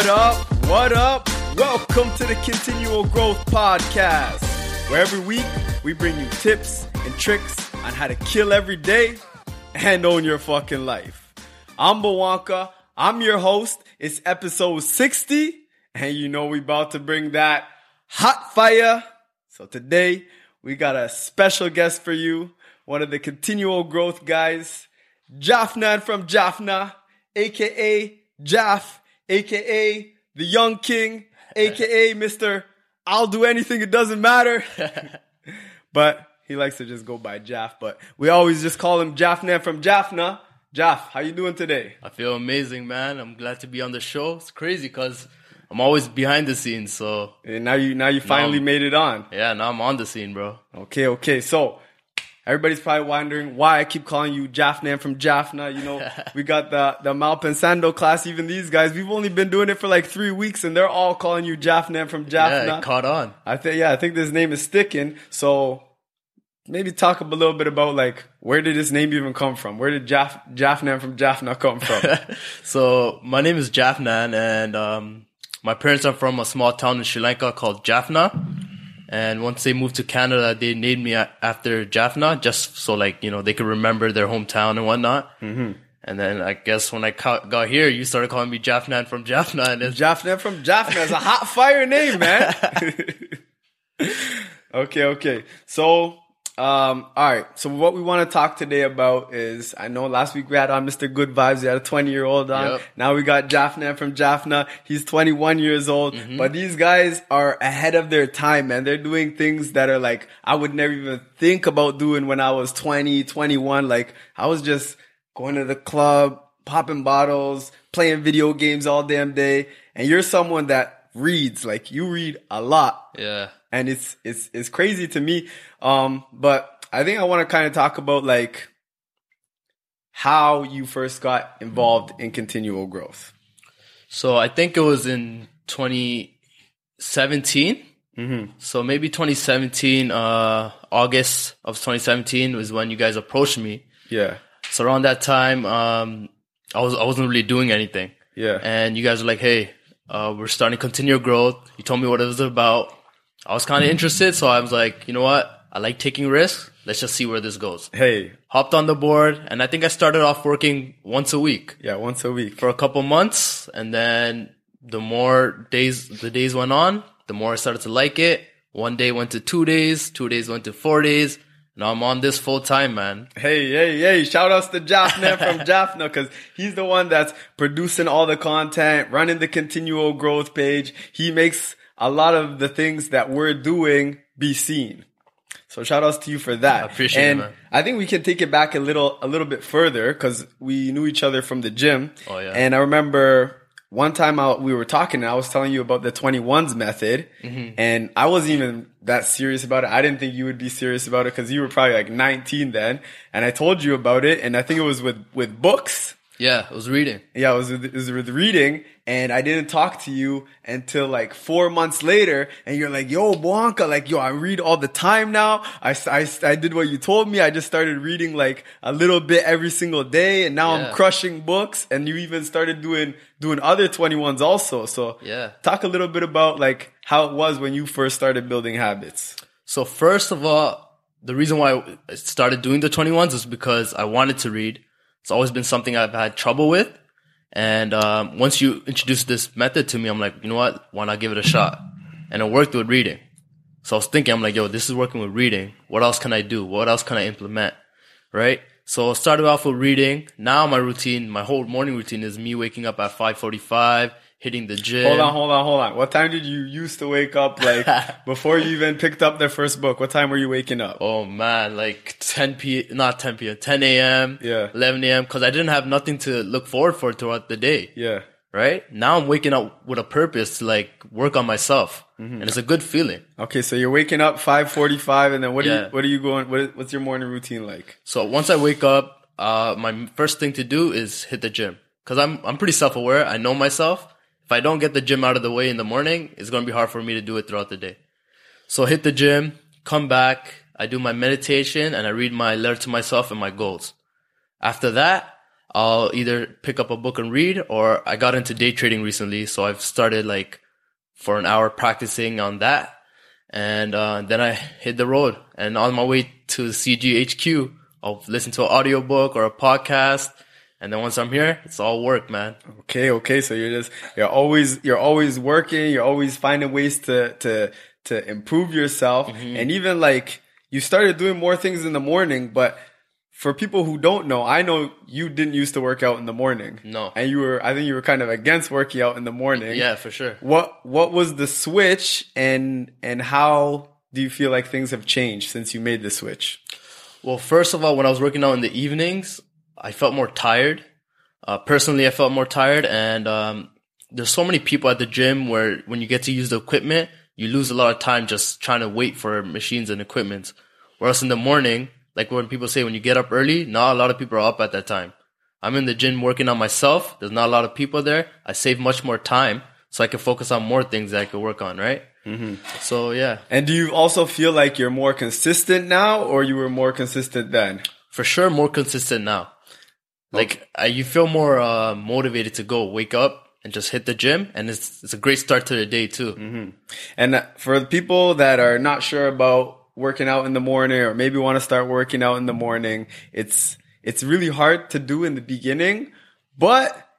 What up? What up? Welcome to the Continual Growth Podcast, where every week we bring you tips and tricks on how to kill every day and own your fucking life. I'm Bwanka. I'm your host. It's episode 60, and you know we about to bring that hot fire. So today we got a special guest for you, one of the Continual Growth guys, Jaffna from Jaffna, aka Jaff, aka the Young King, aka Mr. I'll do anything, it doesn't matter. but he likes to just go by Jaff, but we always just call him Jaffna from Jaffna. Jaff, how you doing today? I feel amazing, man. I'm glad to be on the show. It's crazy because I'm always behind the scenes. So And now you now you finally No. made it on. yeah, now I'm on the scene, bro. Okay, okay. So everybody's probably wondering why I keep calling you Jaffna from Jaffna. You know, we got the the Malpensando class. Even these guys, we've only been doing it for like three weeks, and they're all calling you Jaffna from Jaffna. Yeah, it caught on. I think yeah, I think this name is sticking. So maybe talk a little bit about like where did this name even come from? Where did Jaff Jaffna from Jaffna come from? So my name is Jaffnan, and um, my parents are from a small town in Sri Lanka called Jaffna. And once they moved to Canada, they named me after Jaffna, just so like you know they could remember their hometown and whatnot. Mm-hmm. And then I guess when I ca- got here, you started calling me Jaffnan from Jaffna, and it's Jaffna from Jaffna is a hot fire name, man. okay, okay. So, um, all right. So what we want to talk today about is, I know last week we had on Mr. Good Vibes. We had a 20 year old on. Yep. Now we got Jaffna from Jaffna. He's 21 years old, but these guys are ahead of their time, man. They're doing things that are like, I would never even think about doing when I was 20, 21. Like I was just going to the club, popping bottles, playing video games all damn day. And you're someone that reads, like you read a lot yeah, and it's it's it's crazy to me. Um, but I think I want to kind of talk about like how you first got involved in continual growth. So I think it was in 2017. Mm-hmm. So maybe 2017, uh, August of 2017 was when you guys approached me. Yeah, So around that time, um, I was I wasn't really doing anything, yeah, and you guys were like, "Hey, uh, we're starting continual growth." You told me what it was about. I was kind of interested, so I was like, "You know what? I like taking risks. Let's just see where this goes." hey, Hopped on the board, and I think I started off working once a week yeah, once a week. for a couple months and then the more days the days went on the more i started to like it one day went to two days two days went to four days now i'm on this full time man Hey, hey, hey, shout outs to Jaffna from Jaffna because he's the one that's producing all the content, running the continual growth page. He makes a lot of the things that we're doing be seen. So shout outs to you for that. I appreciate it, and man. I think we can take it back a little, a little bit further because we knew each other from the gym. Oh, yeah. And I remember one time I, we were talking and I was telling you about the 21s method Mm-hmm. and I wasn't even that serious about it. I didn't think you would be serious about it because you were probably like 19 then. And I told you about it and I think it was with, with books. Yeah i was reading Yeah, it was, with, was with reading and I didn't talk to you until like four months later and you're like, yo, Bwanka, like, yo, I read all the time now. I, I, I did what you told me. I just started reading like a little bit every single day and now Yeah. I'm crushing books and you even started doing, doing other 21s also. So Yeah. talk a little bit about like how it was when you first started building habits. so first of all the reason why i started doing the 21s is because i wanted to read it's always been something i've had trouble with and um, once you introduced this method to me i'm like you know what why not give it a shot and it worked with reading So I was thinking, I'm like, yo, this is working with reading. What else can I do? What else can I implement? Right? So I started off with reading. Now my routine, my whole morning routine is me waking up at 545, hitting the gym. Hold on, hold on, hold on. What time did you used to wake up? Like before you even picked up the first book, what time were you waking up? Oh man, like 10 p, not 10 p.m., 10 a.m., Yeah. 11 a.m. Cause I didn't have nothing to look forward for throughout the day. Yeah. Right? Now I'm waking up with a purpose to like work on myself. Mm-hmm. And it's a good feeling. Okay, so you're waking up 5:45, and then what are you what are you going? What, what's your morning routine like? So once I wake up, uh, my first thing to do is hit the gym. Cause I'm, I'm pretty self-aware. I know myself. If I don't get the gym out of the way in the morning, it's going to be hard for me to do it throughout the day. So hit the gym, come back, I do my meditation and I read my letter to myself and my goals. After that, I'll either pick up a book and read, or I got into day trading recently, so I've started like for an hour practicing on that, and uh, then I hit the road. And on my way to CGHQ, I'll listen to an audiobook or a podcast, and then once I'm here, it's all work, man. Okay, okay. So you're just you're always you're always working. You're always finding ways to to to improve yourself, Mm-hmm. and even like you started doing more things in the morning. But for people who don't know, I know you didn't used to work out in the morning. No. and you were I think you were kind of against working out in the morning. Yeah, for sure. What what was the switch, and and how do you feel like things have changed since you made the switch? Well, first of all, when I was working out in the evenings, I felt more tired. Uh, personally, I felt more tired, and um, there's so many people at the gym where when you get to use the equipment, you lose a lot of time just trying to wait for machines and equipment. Whereas in the morning, like when people say when you get up early, not a lot of people are up at that time. I'm in the gym working on myself. There's not a lot of people there. I save much more time, so I can focus on more things that I could work on. Right. Mm-hmm. So yeah, And do you also feel like you're more consistent now, or you were more consistent then? for sure more consistent now. Like uh, you feel more uh, motivated to go wake up and just hit the gym, and it's it's a great start to the day too. And for the people that are not sure about working out in the morning or maybe want to start working out in the morning, it's it's really hard to do in the beginning, but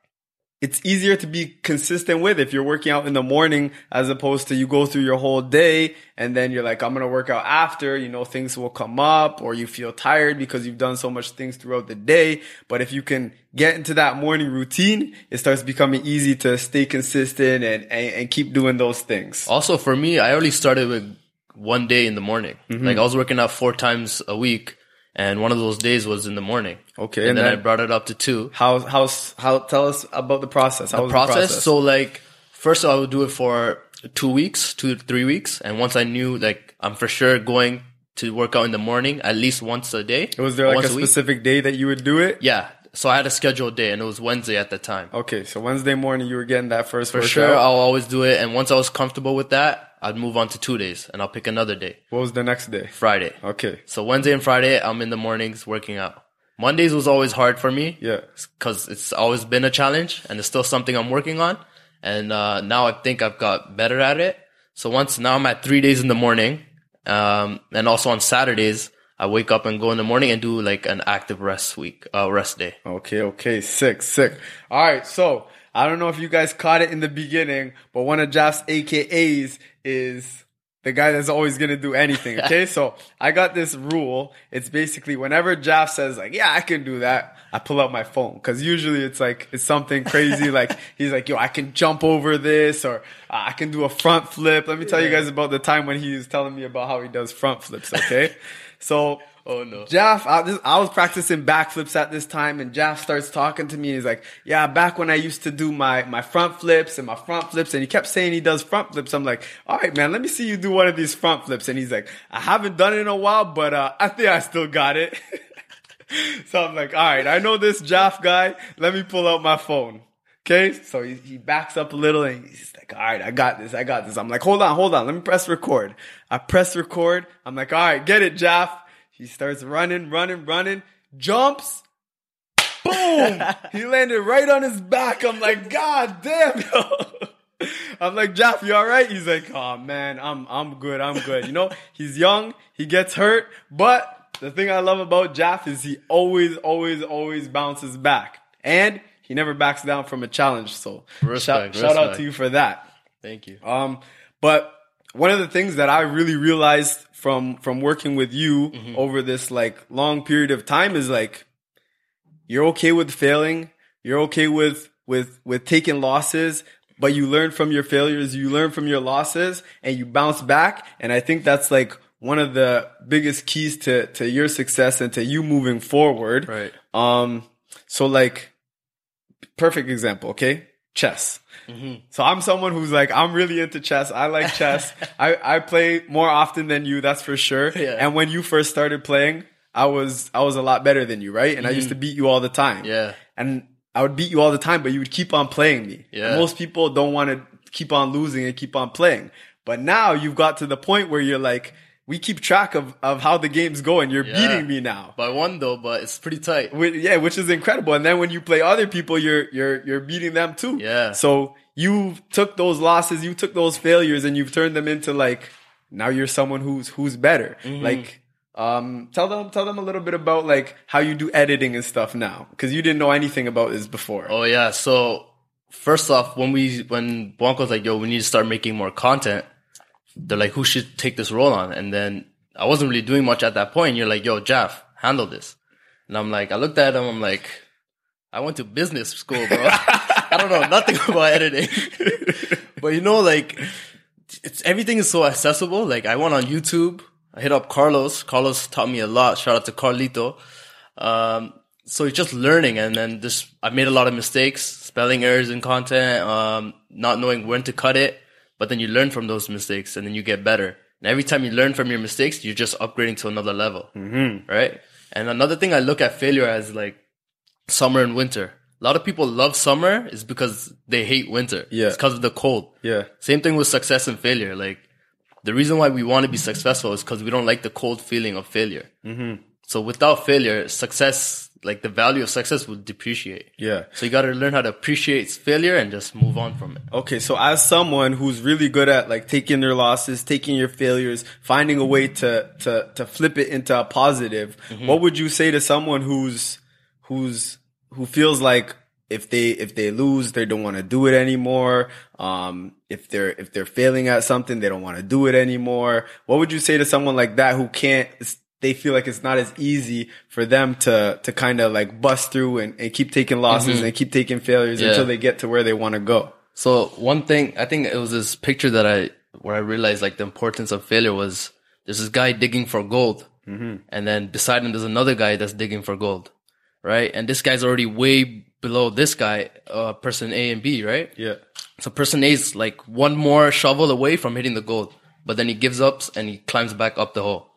it's easier to be consistent with if you're working out in the morning as opposed to you go through your whole day and then you're like, I'm going to work out after, you know, things will come up or you feel tired because you've done so much things throughout the day. But if you can get into that morning routine, it starts becoming easy to stay consistent and, and, and keep doing those things. Also, for me, I only started with one day in the morning. Mm-hmm. Like I was working out four times a week, and one of those days was in the morning. Okay, and, and then, then- I brought it up to two. How how's how tell us about the process. How the was process. So like first I would do it for two weeks, two to three weeks, and once I knew like I'm for sure going to work out in the morning at least once a day. was there like once a specific day that you would do it? Yeah. So I had a scheduled day, and it was Wednesday at the time. Okay, so Wednesday morning you were getting that first For workout. sure, I'll always do it, and once I was comfortable with that, I'd move on to two days, and I'll pick another day, what was the next day? Friday. Okay, So Wednesday and Friday, I'm in the mornings working out. Mondays was always hard for me. yeah. because it's always been a challenge and it's still something I'm working on. And uh, now I think I've got better at it. So once now I'm at three days in the morning, um, and also on Saturdays I wake up and go in the morning and do like an active rest week, uh, rest day. Okay, okay, sick, sick. All right, so I don't know if you guys caught it in the beginning, but one of Jeff's AKAs is the guy that's always gonna do anything. Okay, so I got this rule. It's basically whenever Jeff says like, "Yeah, I can do that," I pull out my phone because usually it's like it's something crazy. like he's like, "Yo, I can jump over this," or "Ah, "I can do a front flip." Let me tell you guys about the time when he was telling me about how he does front flips. Okay, so Oh no. Jeff, I, this, I was practicing backflips at this time, and Jeff starts talking to me. He's like, "Yeah, back when I used to do my my front flips and my front flips," and he kept saying he does front flips. I'm like, "All right, man, let me see you do one of these front flips." And he's like, "I haven't done it in a while, but uh, I think I still got it." so I'm like, "All right, I know this Jeff guy. Let me pull out my phone." Okay, so he, he backs up a little and he's like, all right, I got this, I got this. I'm like, hold on, hold on, let me press record. I press record. I'm like, all right, get it, Jeff. He starts running, running, running, jumps. Boom! he landed right on his back. I'm like, God damn, yo. I'm like, Jeff, you all right? He's like, oh man, I'm I'm good, I'm good. You know, he's young, he gets hurt, but the thing I love about Jeff is he always, always, always bounces back. And he never backs down from a challenge. So Respect, shout, shout out to you for that. Thank you. Um, but one of the things that I really realized from from working with you over this like long period of time is like you're okay with failing, you're okay with with with taking losses, but you learn from your failures, you learn from your losses, and you bounce back. And I think that's like one of the biggest keys to to your success and to you moving forward. Right. Um, so like, perfect example, okay? Chess. Mm-hmm. So I'm someone who's like, I'm really into chess. I like chess. I, I play more often than you, that's for sure. Yeah. And when you first started playing, I was, I was a lot better than you, right? And I used mm-hmm. to beat you all the time. Yeah. And I would beat you all the time, but you would keep on playing me. Yeah. And most people don't want to keep on losing and keep on playing. But now you've got to the point where you're like, we keep track of, of how the game's going. You're Yeah. beating me now. By one though, but it's pretty tight. Whi- yeah, which is incredible. And then when you play other people, you're you're you're beating them too. Yeah. So you took those losses, you took those failures, and you've turned them into like now you're someone who's who's better. Mm-hmm. Like, um, tell them tell them a little bit about like how you do editing and stuff now, because you didn't know anything about this before. Oh yeah. So first off, when we when Bwanka's like, "Yo, we need to start making more content," they're like, "Who should take this role on?" And then I wasn't really doing much at that point. You're like, "Yo, Jeff, handle this," and I'm like, I looked at him. I'm like, I went to business school, bro. I don't know nothing about editing, but you know, like, it's everything is so accessible. Like, I went on YouTube. I hit up Carlos. Carlos taught me a lot. Shout out to Carlito. Um, so it's just learning and then just, I made a lot of mistakes, spelling errors in content, um, not knowing when to cut it, but then you learn from those mistakes and then you get better. And every time you learn from your mistakes, you're just upgrading to another level. Mm-hmm. Right. And another thing I look at failure as like summer and winter. A lot of people love summer is because they hate winter. Yeah. It's because of the cold. yeah. Same thing with success and failure. Like the reason why we want to be successful is because we don't like the cold feeling of failure. Mm-hmm. So without failure, success, like the value of success would depreciate. Yeah. So you got to learn how to appreciate failure and just move on from it. Okay, so as someone who's really good at like taking their losses, taking your failures, finding a way to to to flip it into a positive, what would you say to someone who's who's who feels like if they if they lose, they don't want to do it anymore. Um, if they're if they're failing at something, they don't want to do it anymore. What would you say to someone like that who can't? They feel like it's not as easy for them to to kind of like bust through and, and keep taking losses and keep taking failures Yeah. until they get to where they want to go. So one thing, I think it was this picture that I, where I realized like the importance of failure was there's this guy digging for gold. And then beside him, there's another guy that's digging for gold. Right. And this guy's already way below this guy, uh, person A and B, right? Yeah. So person A is like one more shovel away from hitting the gold, but then he gives up and he climbs back up the hole.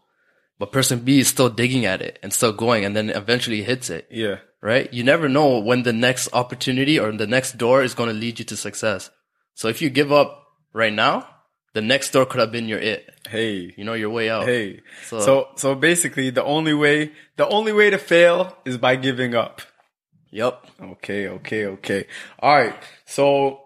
But person B is still digging at it and still going and then eventually hits it, Yeah. right? You never know when the next opportunity or the next door is going to lead you to success. So if you give up right now, the next door could have been your it. Hey. You know your way out. Hey. So- So so basically the only way the only way to fail is by giving up. Yep. Okay, okay, okay. All right. So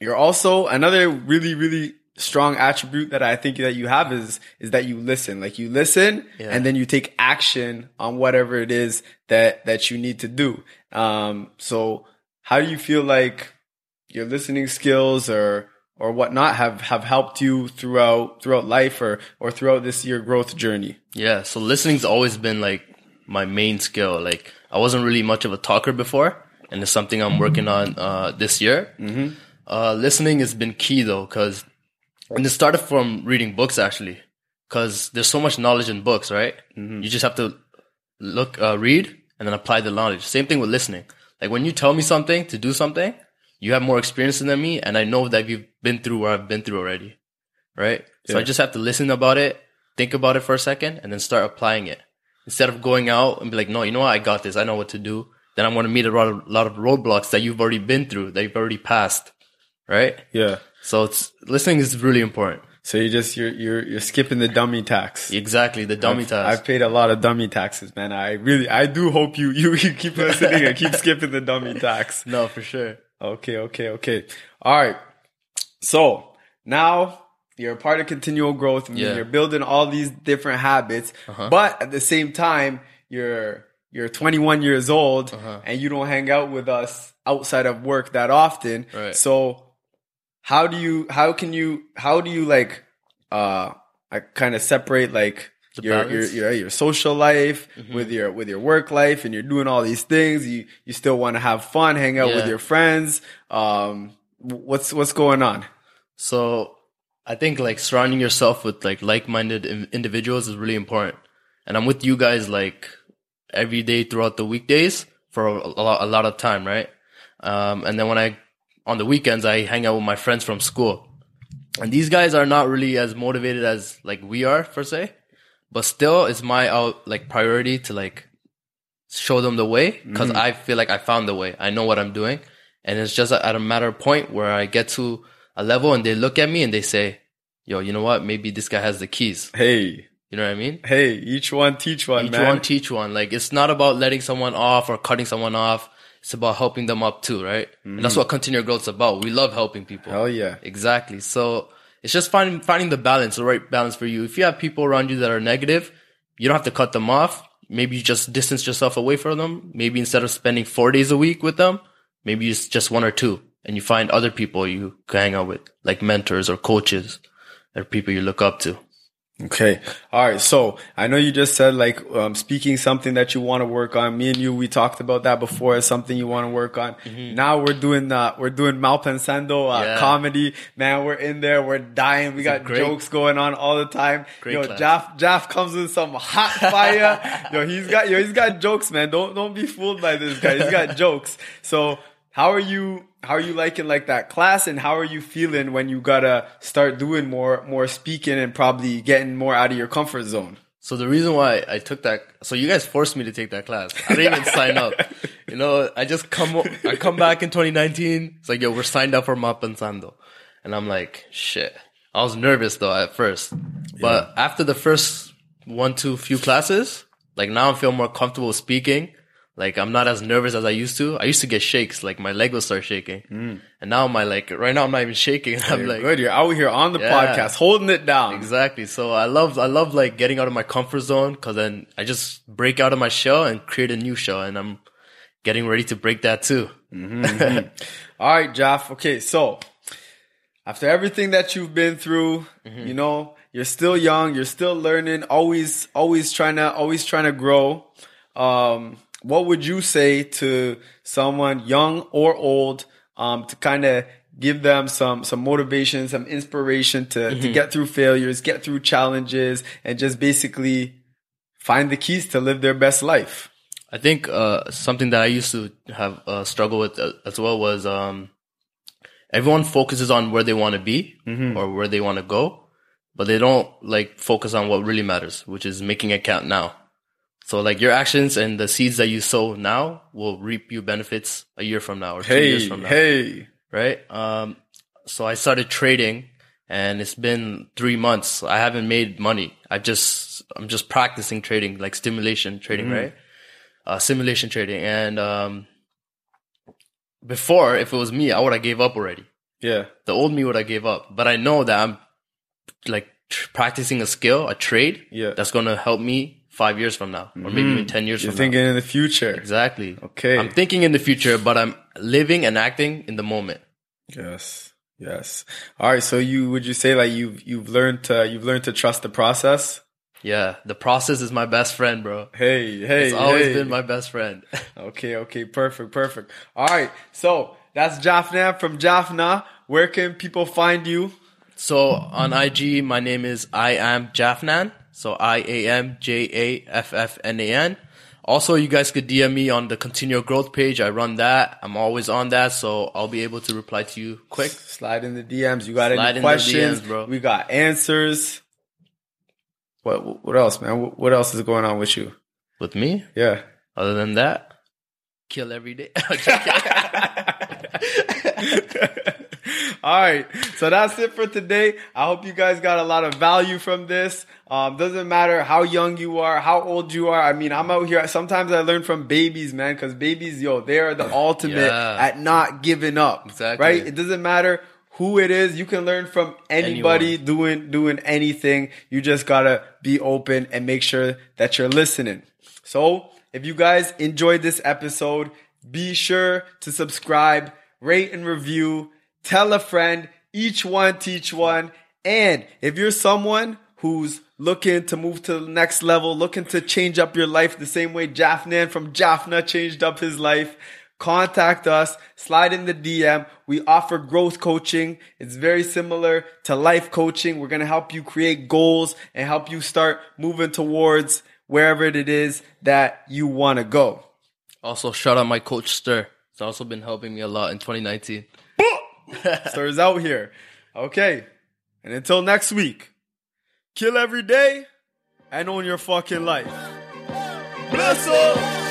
you're also another really really strong attribute that I think that you have is is that you listen. Like you listen Yeah. and then you take action on whatever it is that that you need to do. Um so how do you feel like your listening skills or or whatnot have have helped you throughout throughout life or or throughout this year growth journey? Yeah, so listening's always been like my main skill. Like I wasn't really much of a talker before, and it's something I'm working on uh, this year. Mm-hmm. Uh, listening has been key though, because and it started from reading books actually, because there's so much knowledge in books, right? You just have to look, uh, read, and then apply the knowledge. Same thing with listening. Like when you tell me something to do something, you have more experience than me, and I know that you've been through what I've been through already, right? So I just have to listen about it, think about it for a second, and then start applying it. Instead of going out and be like, no, you know what, I got this, I know what to do. Then I'm going to meet a lot of, lot of roadblocks that you've already been through, that you've already passed, right? Yeah. So it's listening is really important. So you just you're you're you're skipping the dummy tax. Exactly, the dummy tax. I've paid a lot of dummy taxes, man. I really, I do hope you, you, you keep listening and keep skipping the dummy tax. no, for sure. Okay, okay, okay. All right. So now you're a part of continual growth. I mean, Yeah. Uh-huh. You're building all these different habits, but at the same time, you're you're 21 years old Uh-huh. and you don't hang out with us outside of work that often. Right. So how do you how can you how do you like uh I kind of separate like your, your? Mm-hmm. your your social life with your with your work life and you're doing all these things you you still want to have fun hang out with your friends um what's what's going on So I think like surrounding yourself with like like-minded in- individuals is really important. And I'm with you guys like every day throughout the weekdays for a lot, a lot of time, right? Um, and then when I, on the weekends, I hang out with my friends from school. And these guys are not really as motivated as like we are per se, but still it's my out like priority to like show them the way because mm-hmm. I feel like I found the way. I know what I'm doing. And it's just at a matter of point where I get to a level and they look at me and they say, yo, you know what? Maybe this guy has the keys. hey You know what I mean? Hey, each one teach one, Each man. one teach one. Like it's not about letting someone off or cutting someone off. It's about helping them up too, right? And that's mm. what continual growth is about. We love helping people. Hell yeah. Exactly. So it's just finding finding the balance, the right balance for you. If you have people around you that are negative, you don't have to cut them off. Maybe you just distance yourself away from them. Maybe instead of spending four days a week with them, maybe it's just one or two, and you find other people you can hang out with, like mentors or coaches, or people you look up to. Okay. All right. So I know you just said like um, speaking something that you want to work on. Me and you, we talked about that before as something you want to work on. Now we're doing uh, we're doing Malpensando uh, Yeah. comedy. Man, we're in there. We're dying. We got great- jokes going on all the time. Great yo, class. Jaff Jaff comes with some hot fire. yo, he's got yo, he's got jokes, man. Don't don't be fooled by this guy. He's got jokes. So how are you? How are you liking like that class, and how are you feeling when you gotta start doing more more speaking and probably getting more out of your comfort zone? So the reason why I took that, so you guys forced me to take that class. I didn't even sign up. You know, I just come, i come back in 2019. It's like, yo, we're signed up for Malpensando. And I'm like, shit. I was nervous though at first, but after the first one, two, few classes, like now i'm feel more comfortable speaking. Like I'm not as nervous as I used to. I used to get shakes, like my leg will start shaking. And now my like, right now I'm not even shaking. I'm You're like, good. You're out here on the Yeah. podcast, holding it down. Exactly. So I love I love like getting out of my comfort zone because then I just break out of my shell and create a new shell, and I'm getting ready to break that too. All right, Jaff. Okay, so after everything that you've been through, Mm-hmm. you know, you're still young, you're still learning, always, always trying to, always trying to grow. Um, what would you say to someone young or old, um, to kind of give them some, some motivation, some inspiration to, Mm-hmm. to get through failures, get through challenges, and just basically find the keys to live their best life? I think uh, something that I used to have uh, struggle with uh, as well was um, everyone focuses on where they want to be or where they want to go, but they don't like focus on what really matters, which is making it count now. So like your actions and the seeds that you sow now will reap you benefits a year from now or two years from now. hey. right? Um, so I started trading and it's been three months. I haven't made money. I just, I'm just practicing trading, like stimulation trading, right? Uh, simulation trading. And, um, before, if it was me, I would have gave up already. Yeah. The old me would have gave up, but I know that I'm like tr- practicing a skill, a trade Yeah. that's going to help me five years from now or maybe even mm. 10 years from now. You're from thinking in the future. Exactly. Okay. I'm thinking in the future, but I'm living and acting in the moment. Yes. Yes. All right. So you would you say like you've you've learned to you've learned to trust the process? Yeah, the process is my best friend, bro. Hey, hey, It's always hey. been my best friend. Okay, okay, perfect, perfect. All right. So that's Jaffna from Jaffna. Where can people find you? so on IG, my name is I am Jaffnan. So I A M J A F F N A N. Also, you guys could DM me on the continual growth page. I run that. I'm always on that, so I'll be able to reply to you quick. Slide in the DMs. You got Slide any questions, DMs, bro. We got answers. What what else, man? What- What else is going on with you? With me, Yeah. other than that, kill every day. All right. So that's it for today. I hope you guys got a lot of value from this. Um, doesn't matter how young you are, how old you are. I mean, I'm out here. Sometimes I learn from babies, man, because babies, yo, they are the ultimate Yeah. at not giving up. Exactly. Right? It doesn't matter who it is. You can learn from anybody doing, doing anything. You just gotta be open and make sure that you're listening. So if you guys enjoyed this episode, be sure to subscribe, rate and review, tell a friend, each one teach one. And if you're someone who's looking to move to the next level, looking to change up your life the same way Jaffnan from Jaffna changed up his life, contact us, slide in the DM. We offer growth coaching. It's very similar to life coaching. We're going to help you create goals and help you start moving towards wherever it is that you want to go. also, shout out my coach Stir. It's also been helping me a lot in 2019. Stars out here. Okay. And until next week, kill every day and own your fucking life. Bless up.